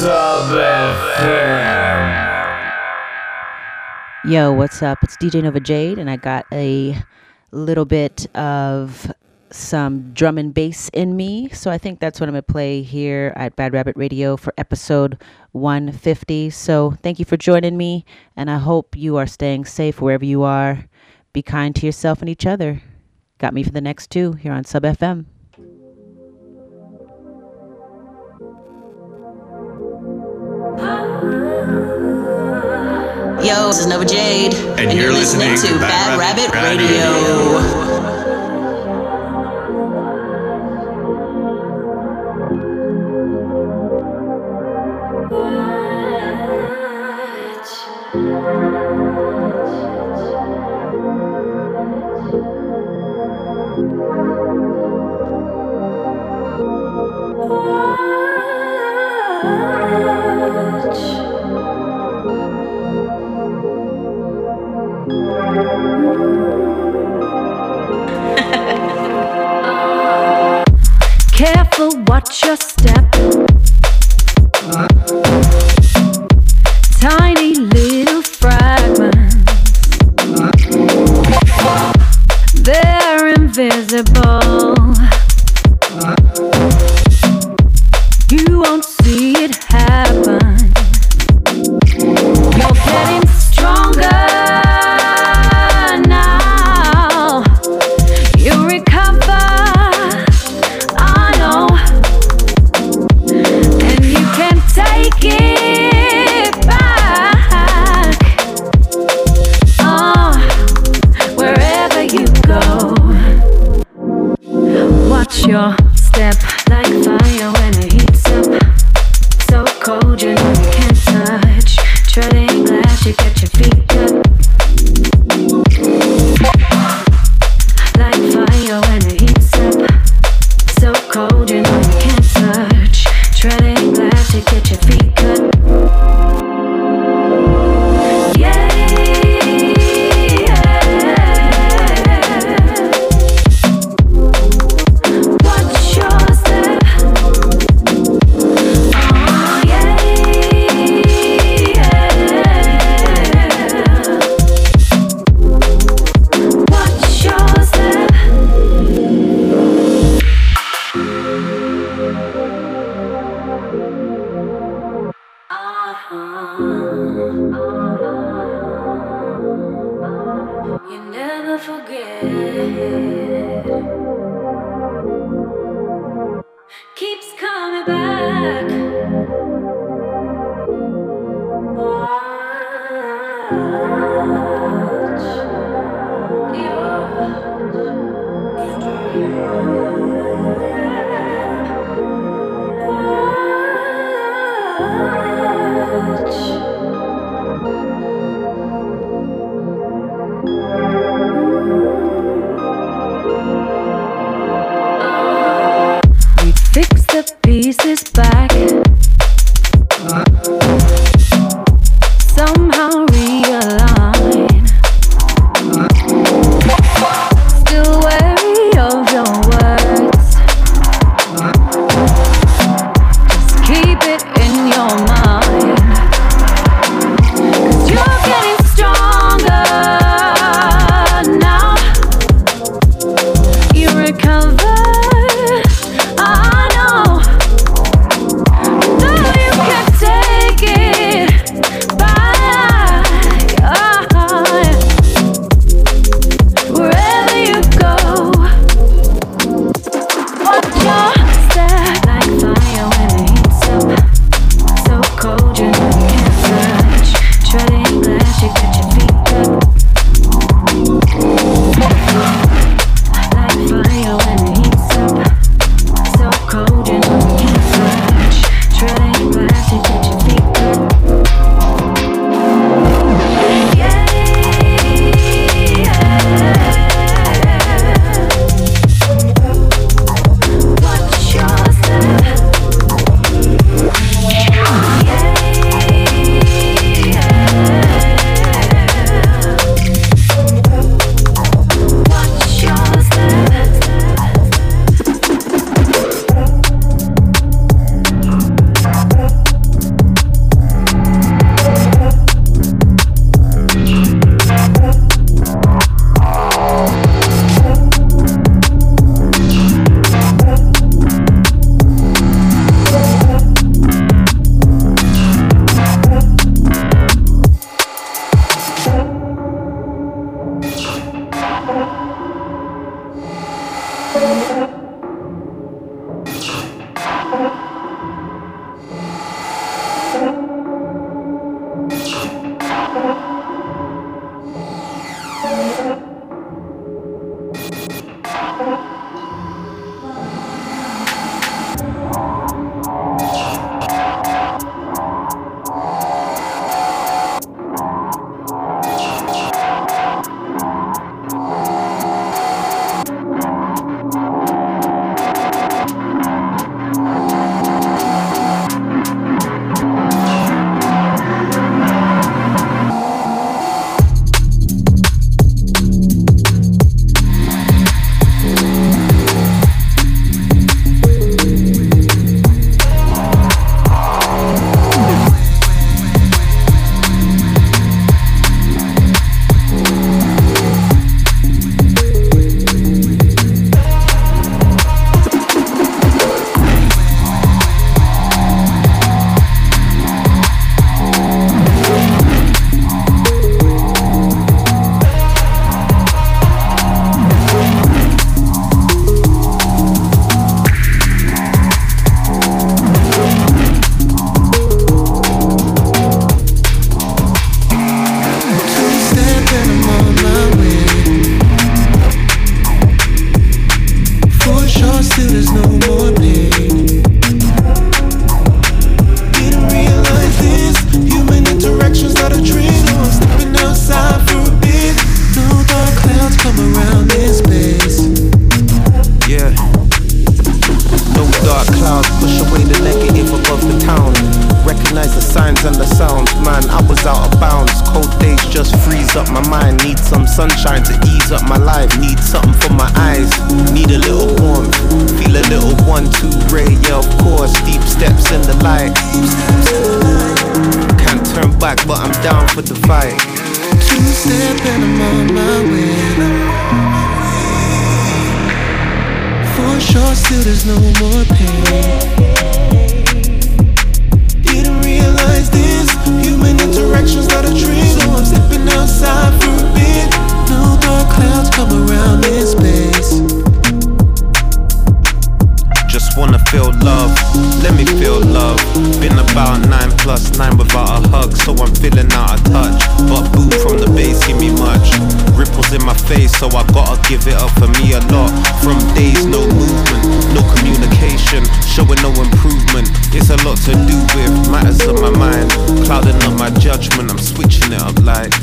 Sub FM. Yo, what's up? It's DJ Nova Jade, and I got a little bit of some drum and bass in me. So I think that's what I'm going to play here at Bad Rabbit Radio for episode 150. So thank you for joining me, and I hope you are staying safe wherever you are. Be kind to yourself and each other. Got me for the next two here on Sub FM. Yo, this is Nova Jade, and, you're, listening, to Bad Rabbit Radio. Careful, watch your step. right. Can't turn back, but I'm down for the fight. Two step and I'm on my way. For sure, still there's no more pain. Didn't realize this. Human interaction's not a dream, so I'm stepping outside for a bit. No dark clouds come around this space wanna feel love, let me feel love. Been about nine plus nine without a hug, so I'm feeling out of touch. But boo from the base give me much. Ripples in my face, so I gotta give it up for me a lot. From days, no movement, no communication, showing no improvement. It's a lot to do with matters of my mind, clouding up my judgment. I'm switching it up like.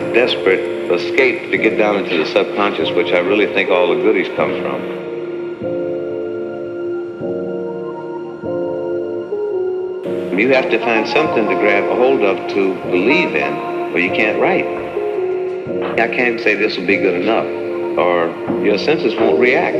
A desperate escape to get down into the subconscious, which I really think all the goodies come from. You have to find something to grab a hold of to believe in, or you can't write. I can't say this will be good enough, or your senses won't react.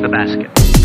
The basket.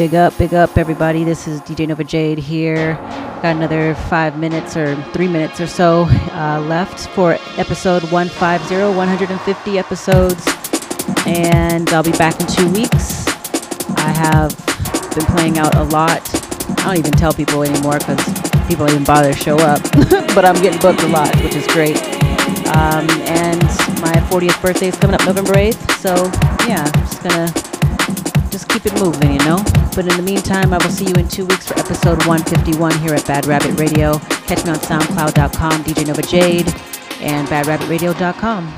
Big up, big up, everybody. This is DJ Nova Jade here. Got another five minutes or three minutes or so uh, left for episode 150, 150 episodes. And I'll be back in two weeks. I have been playing out a lot. I don't even tell people anymore because people don't even bother to show up. but I'm getting booked a lot, which is great. Um, and my 40th birthday is coming up November 8th. So, yeah, I'm just going to just keep it moving, you know? But in the meantime, I will see you in two weeks for episode 151 here at Bad Rabbit Radio. Catch me on SoundCloud.com, DJ Nova Jade, and BadRabbitRadio.com.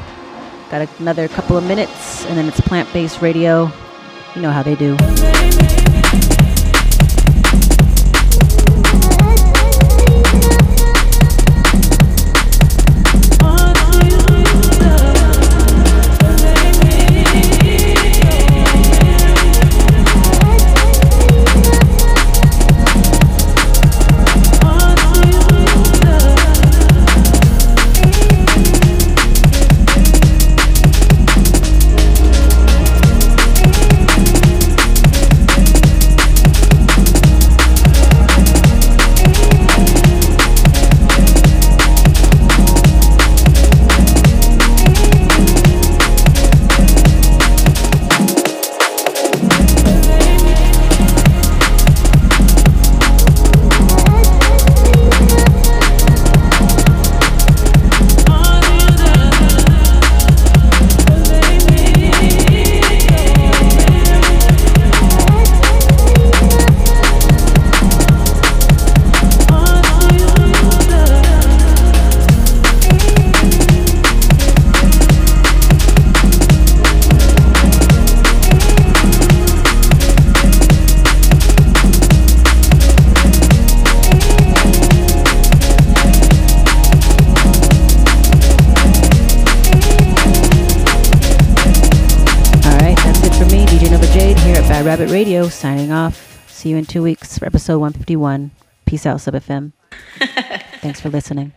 Got another couple of minutes, and then it's plant based radio. You know how they do. Radio, signing off. See you in two weeks for episode 151. Peace out, Sub FM. Thanks for listening.